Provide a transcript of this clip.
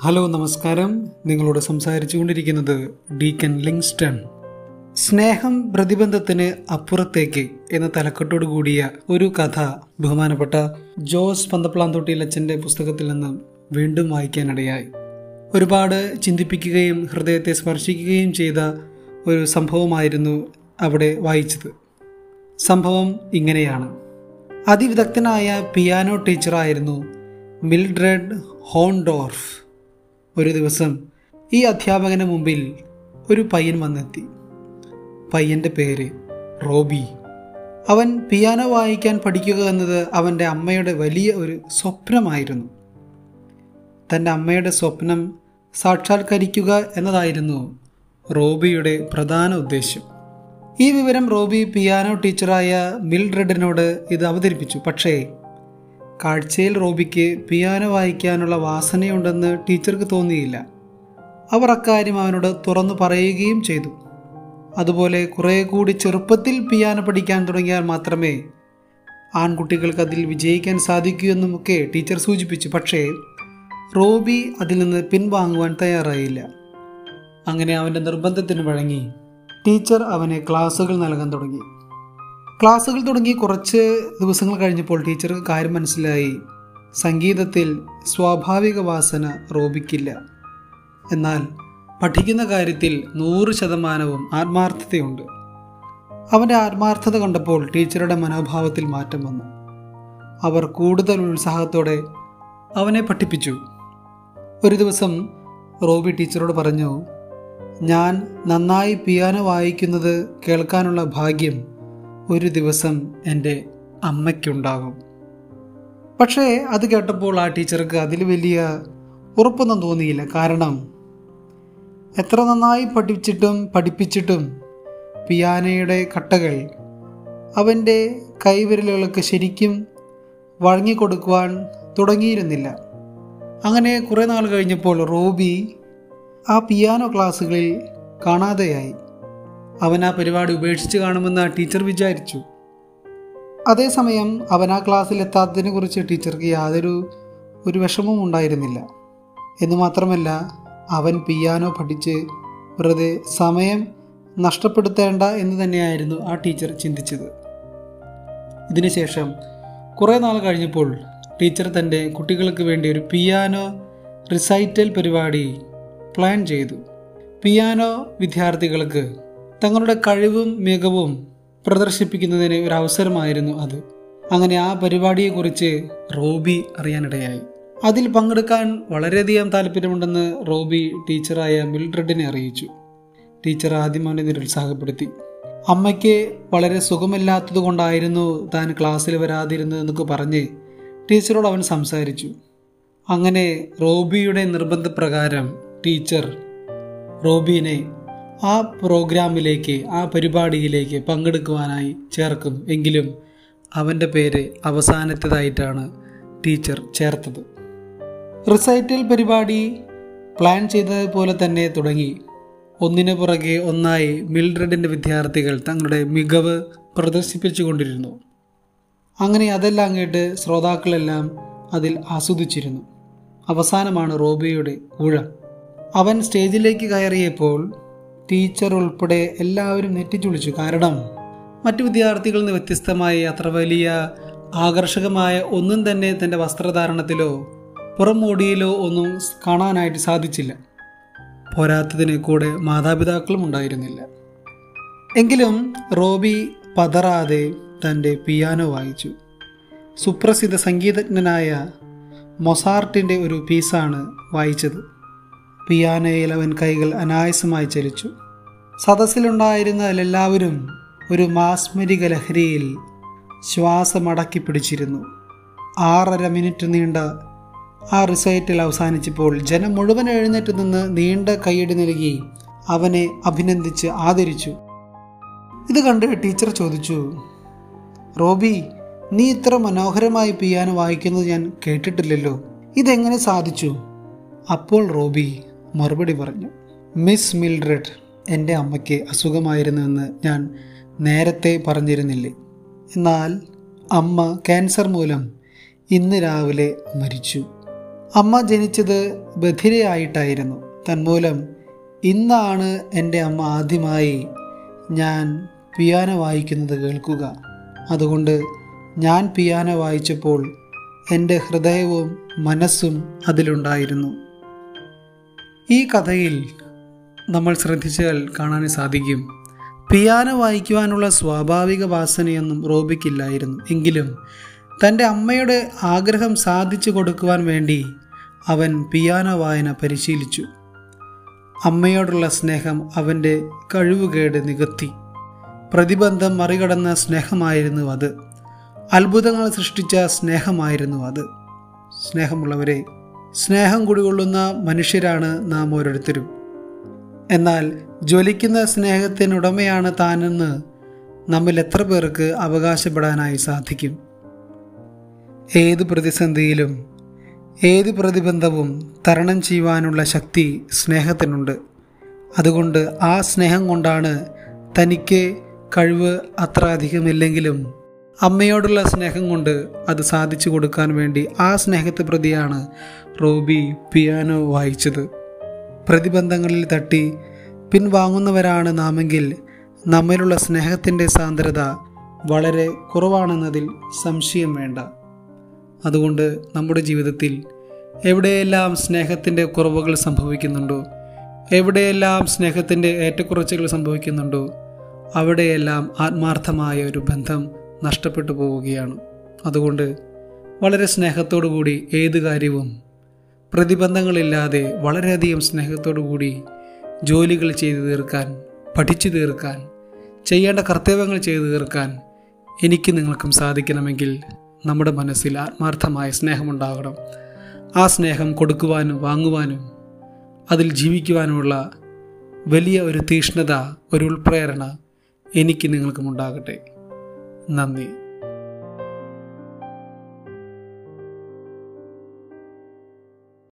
Hello നമസ്കാരം. നിങ്ങളോട് സംസാരിച്ചു കൊണ്ടിരിക്കുന്നത് ഡീക്കൻ ലിങ്സ്റ്റൺ. സ്നേഹം പ്രതിബന്ധത്തിന് അപ്പുറത്തേക്ക് എന്ന തലക്കെട്ടോട് കൂടിയ ഒരു കഥ ബഹുമാനപ്പെട്ട ജോസ് പന്തപ്ലാന്തൊട്ടിയിലച്ചന്റെ പുസ്തകത്തിൽ നിന്ന് വീണ്ടും വായിക്കാനിടയായി. ഒരുപാട് ചിന്തിപ്പിക്കുകയും ഹൃദയത്തെ സ്പർശിക്കുകയും ചെയ്ത ഒരു സംഭവമായിരുന്നു അവിടെ വായിച്ചത്. സംഭവം ഇങ്ങനെയാണ്. അതിവിദഗ്ധനായ പിയാനോ ടീച്ചറായിരുന്നു മിൽഡ്രഡ് ഹോൺഡോർഫ് ഒരു ദിവസം ഈ അധ്യാപകന് മുമ്പിൽ ഒരു പയ്യൻ വന്നെത്തി. പയ്യന്റെ പേര് റോബി. അവൻ പിയാനോ വായിക്കാൻ പഠിക്കുക എന്നത് അവന്റെ അമ്മയുടെ വലിയ ഒരു സ്വപ്നമായിരുന്നു. തന്റെ അമ്മയുടെ സ്വപ്നം സാക്ഷാത്കരിക്കുക എന്നതായിരുന്നു റോബിയുടെ പ്രധാന ഉദ്ദേശ്യം. ഈ വിവരം റോബി പിയാനോ ടീച്ചറായ മിൽഡ്രെഡിനോട് ഇത് അവതരിപ്പിച്ചു. പക്ഷേ കാഴ്ചയിൽ റോബിക്ക് പിയാനോ വായിക്കാനുള്ള വാസനയുണ്ടെന്ന് ടീച്ചർക്ക് തോന്നിയില്ല. അവർ അക്കാര്യം അവനോട് തുറന്നു പറയുകയും ചെയ്തു. അതുപോലെ കുറേ കൂടി ചെറുപ്പത്തിൽ പിയാനോ പഠിക്കാൻ തുടങ്ങിയാൽ മാത്രമേ ആൺകുട്ടികൾക്ക് അതിൽ വിജയിക്കാൻ സാധിക്കൂ എന്നുമൊക്കെ ടീച്ചർ സൂചിപ്പിച്ചു. പക്ഷേ റോബി അതിൽ നിന്ന് പിൻവാങ്ങുവാൻ തയ്യാറായില്ല. അങ്ങനെ അവന്റെ നിർബന്ധത്തിന് വഴങ്ങി ടീച്ചർ അവനെ ക്ലാസ്സുകൾ നൽകാൻ തുടങ്ങി. ക്ലാസ്സുകൾ തുടങ്ങി കുറച്ച് ദിവസങ്ങൾ കഴിഞ്ഞപ്പോൾ ടീച്ചർക്ക് കാര്യം മനസ്സിലായി. സംഗീതത്തിൽ സ്വാഭാവിക വാസന റോബിക്കില്ല. എന്നാൽ പഠിക്കുന്ന കാര്യത്തിൽ നൂറ് ശതമാനവും ആത്മാർത്ഥതയുണ്ട്. അവന്റെ ആത്മാർത്ഥത കണ്ടപ്പോൾ ടീച്ചറുടെ മനോഭാവത്തിൽ മാറ്റം വന്നു. അവർ കൂടുതൽ ഉത്സാഹത്തോടെ അവനെ പഠിപ്പിച്ചു. ഒരു ദിവസം റോബി ടീച്ചറോട് പറഞ്ഞു ഞാൻ നന്നായി പിയാനോ വായിക്കുന്നത് കേൾക്കാനുള്ള ഭാഗ്യം ഒരു ദിവസം എന്റെ അമ്മയ്ക്കുണ്ടാകും. പക്ഷേ അത് കേട്ടപ്പോൾ ആ ടീച്ചർക്ക് അതിൽ വലിയ ഉറപ്പൊന്നും തോന്നിയില്ല. കാരണം എത്ര നന്നായി പഠിച്ചിട്ടും പഠിപ്പിച്ചിട്ടും പിയാനയുടെ കട്ടകൾ അവന്റെ കൈവിരലുകൾക്ക് ശരിക്കും വഴങ്ങിക്കൊടുക്കുവാൻ തുടങ്ങിയിരുന്നില്ല. അങ്ങനെ കുറേ നാൾ കഴിഞ്ഞപ്പോൾ റോബി ആ പിയാനോ ക്ലാസ്സുകളിൽ കാണാതെയായി. അവൻ ആ പരിപാടി ഉപേക്ഷിച്ച് കാണുമെന്ന് ടീച്ചർ വിചാരിച്ചു. അതേസമയം അവൻ ആ ക്ലാസ്സിൽ എത്താത്തതിനെ കുറിച്ച് ടീച്ചർക്ക് യാതൊരു ഒരു വിഷമവും ഉണ്ടായിരുന്നില്ല. എന്ന് മാത്രമല്ല അവൻ പിയാനോ പഠിച്ച് വെറുതെ സമയം നഷ്ടപ്പെടുത്തേണ്ട എന്ന് തന്നെയായിരുന്നു ആ ടീച്ചർ ചിന്തിച്ചത്. ഇതിനുശേഷം കുറേ നാൾ കഴിഞ്ഞപ്പോൾ ടീച്ചർ തന്റെ കുട്ടികൾക്ക് വേണ്ടി ഒരു പിയാനോ റിസൈറ്റൽ പരിപാടി പ്ലാൻ ചെയ്തു. പിയാനോ വിദ്യാർത്ഥികൾക്ക് തങ്ങളുടെ കഴിവും മികവും പ്രദർശിപ്പിക്കുന്നതിന് ഒരു അവസരമായിരുന്നു അത്. അങ്ങനെ ആ പരിപാടിയെക്കുറിച്ച് റോബി അറിയാനിടയായി. അതിൽ പങ്കെടുക്കാൻ വളരെയധികം താല്പര്യമുണ്ടെന്ന് റോബി ടീച്ചറായ മിൽഡ്രഡിനെ അറിയിച്ചു. ടീച്ചർ ആദ്യം നിരുത്സാഹപ്പെടുത്തി. അമ്മയ്ക്ക് വളരെ സുഖമില്ലാത്തത് കൊണ്ടായിരുന്നു താൻ ക്ലാസ്സിൽ വരാതിരുന്നതെന്നൊക്കെ പറഞ്ഞ് ടീച്ചറോട് അവൻ സംസാരിച്ചു. അങ്ങനെ റോബിയുടെ നിർബന്ധപ്രകാരം ടീച്ചർ റോബിനെ ആ പ്രോഗ്രാമിലേക്ക് ആ പരിപാടിയിലേക്ക് പങ്കെടുക്കുവാനായി ചേർക്കും. എങ്കിലും അവന്റെ പേര് അവസാനത്തേതായിട്ടാണ് ടീച്ചർ ചേർത്തത്. റിസൈറ്റൽ പരിപാടി പ്ലാൻ ചെയ്തതുപോലെ തന്നെ തുടങ്ങി. ഒന്നിനു പുറകെ ഒന്നായി മിൽഡ്രഡിന്റെ വിദ്യാർത്ഥികൾ തങ്ങളുടെ മികവ് പ്രദർശിപ്പിച്ചു കൊണ്ടിരുന്നു. അങ്ങനെ അതെല്ലാം കേട്ട് ശ്രോതാക്കളെല്ലാം അതിൽ ആസ്വദിച്ചിരുന്നു. അവസാനമാണ് റോബിയുടെ ഊഴം. അവൻ സ്റ്റേജിലേക്ക് കയറിയപ്പോൾ ടീച്ചർ ഉൾപ്പെടെ എല്ലാവരും നെറ്റിച്ചുളിച്ചു കാരണം മറ്റു വിദ്യാർത്ഥികളിൽ നിന്ന് വ്യത്യസ്തമായി അത്ര വലിയ ആകർഷകമായ ഒന്നും തന്നെ തന്റെ വസ്ത്രധാരണത്തിലോ പുറംമോടിയിലോ ഒന്നും കാണാനായിട്ട് സാധിച്ചില്ല. പോരാത്തതിന് കൂടെ മാതാപിതാക്കളും ഉണ്ടായിരുന്നില്ല. എങ്കിലും റോബി പതറാതെ തന്റെ പിയാനോ വായിച്ചു. സുപ്രസിദ്ധ സംഗീതജ്ഞനായ മൊസാർട്ടിന്റെ ഒരു പീസാണ് വായിച്ചത്. പിയാനോയിൽ അവൻ കൈകൾ അനായാസമായി ചലിച്ചു. സദസ്സിലുണ്ടായിരുന്നതിലെല്ലാവരും ഒരു മാസ്മരിക ലഹരിയിൽ ശ്വാസമടക്കി പിടിച്ചിരുന്നു. ആറര മിനിറ്റ് നീണ്ട ആ റിസൈറ്റിൽ അവസാനിച്ചപ്പോൾ ജനം മുഴുവൻ എഴുന്നേറ്റ് നിന്ന് നീണ്ട കൈയടി നൽകി അവനെ അഭിനന്ദിച്ച് ആദരിച്ചു. ഇത് കണ്ട് ടീച്ചർ ചോദിച്ചു റോബി നീ ഇത്ര മനോഹരമായി പിയാനോ വായിക്കുന്നത് ഞാൻ കേട്ടിട്ടില്ലല്ലോ. ഇതെങ്ങനെ സാധിച്ചു? അപ്പോൾ റോബി മറുപടി പറഞ്ഞു മിസ് മിൽഡ്രഡ് എന്റെ അമ്മയ്ക്ക് അസുഖമായിരുന്നുവെന്ന് ഞാൻ നേരത്തെ പറഞ്ഞിരുന്നില്ലേ. എന്നാൽ അമ്മ ക്യാൻസർ മൂലം ഇന്ന് രാവിലെ മരിച്ചു. അമ്മ ജനിച്ചത് ബധിരയായിട്ടായിരുന്നു. തന്മൂലം ഇന്നാണ് എന്റെ അമ്മ ആദ്യമായി ഞാൻ പിയാനോ വായിക്കുന്നത് കേൾക്കുക. അതുകൊണ്ട് ഞാൻ പിയാനോ വായിച്ചപ്പോൾ എന്റെ ഹൃദയവും മനസ്സും അതിലുണ്ടായിരുന്നു. ഈ കഥയിൽ നമ്മൾ ശ്രദ്ധിച്ചാൽ കാണാൻ സാധിക്കും. പിയാനോ വായിക്കുവാനുള്ള സ്വാഭാവിക വാസനയൊന്നും റോബിക്കില്ലായിരുന്നു. എങ്കിലും തന്റെ അമ്മയുടെ ആഗ്രഹം സാധിച്ചു കൊടുക്കുവാൻ വേണ്ടി അവൻ പിയാനോ വായന പരിശീലിച്ചു. അമ്മയോടുള്ള സ്നേഹം അവന്റെ കഴിവുകേട് നികത്തി. പ്രതിബന്ധം മറികടന്ന സ്നേഹമായിരുന്നു അത്. അത്ഭുതങ്ങൾ സൃഷ്ടിച്ച സ്നേഹമായിരുന്നു അത്. സ്നേഹമുള്ളവരെ സ്നേഹം കുടികൊള്ളുന്ന മനുഷ്യരാണ് നാം ഓരോരുത്തരും. എന്നാൽ ജ്വലിക്കുന്ന സ്നേഹത്തിനുടമയാണ് താനെന്ന് നമ്മിൽ എത്ര പേർക്ക് അവകാശപ്പെടാനായി സാധിക്കും? ഏത് പ്രതിസന്ധിയിലും ഏത് പ്രതിബന്ധവും തരണം ചെയ്യുവാനുള്ള ശക്തി സ്നേഹത്തിനുണ്ട്. അതുകൊണ്ട് ആ സ്നേഹം കൊണ്ടാണ് തനിക്ക് കഴിവ് അത്ര അധികമില്ലെങ്കിലും അമ്മയോടുള്ള സ്നേഹം കൊണ്ട് അത് സാധിച്ചു കൊടുക്കാൻ വേണ്ടി ആ സ്നേഹത്തെ പ്രതിയാണ് റോബി പിയാനോ വായിച്ചത്. പ്രതിബന്ധങ്ങളിൽ തട്ടി പിൻവാങ്ങുന്നവരാണ് നാമെങ്കിൽ നമ്മിലുള്ള സ്നേഹത്തിന്റെ സാന്ദ്രത വളരെ കുറവാണെന്നതിൽ സംശയം വേണ്ട. അതുകൊണ്ട് നമ്മുടെ ജീവിതത്തിൽ എവിടെയെല്ലാം സ്നേഹത്തിന്റെ കുറവുകൾ സംഭവിക്കുന്നുണ്ടോ എവിടെയെല്ലാം സ്നേഹത്തിന്റെ ഏറ്റക്കുറച്ചുകൾ സംഭവിക്കുന്നുണ്ടോ അവിടെയെല്ലാം ആത്മാർത്ഥമായ ഒരു ബന്ധം നഷ്ടപ്പെട്ടു പോവുകയാണ്. അതുകൊണ്ട് വളരെ സ്നേഹത്തോടു കൂടി ഏത് കാര്യവും പ്രതിബന്ധങ്ങളില്ലാതെ വളരെയധികം സ്നേഹത്തോടു കൂടി ജോലികൾ ചെയ്തു തീർക്കാൻ പഠിച്ചു തീർക്കാൻ ചെയ്യേണ്ട കർത്തവ്യങ്ങൾ ചെയ്തു തീർക്കാൻ എനിക്ക് നിങ്ങൾക്കും സാധിക്കണമെങ്കിൽ നമ്മുടെ മനസ്സിൽ ആത്മാർത്ഥമായ സ്നേഹമുണ്ടാകണം. ആ സ്നേഹം കൊടുക്കുവാനും വാങ്ങുവാനും അതിൽ ജീവിക്കുവാനുമുള്ള വലിയ ഒരു തീഷ്ണത ഒരു ഉൾപ്രേരണ എനിക്ക് നിങ്ങൾക്കും ഉണ്ടാകട്ടെ. നന്ദി.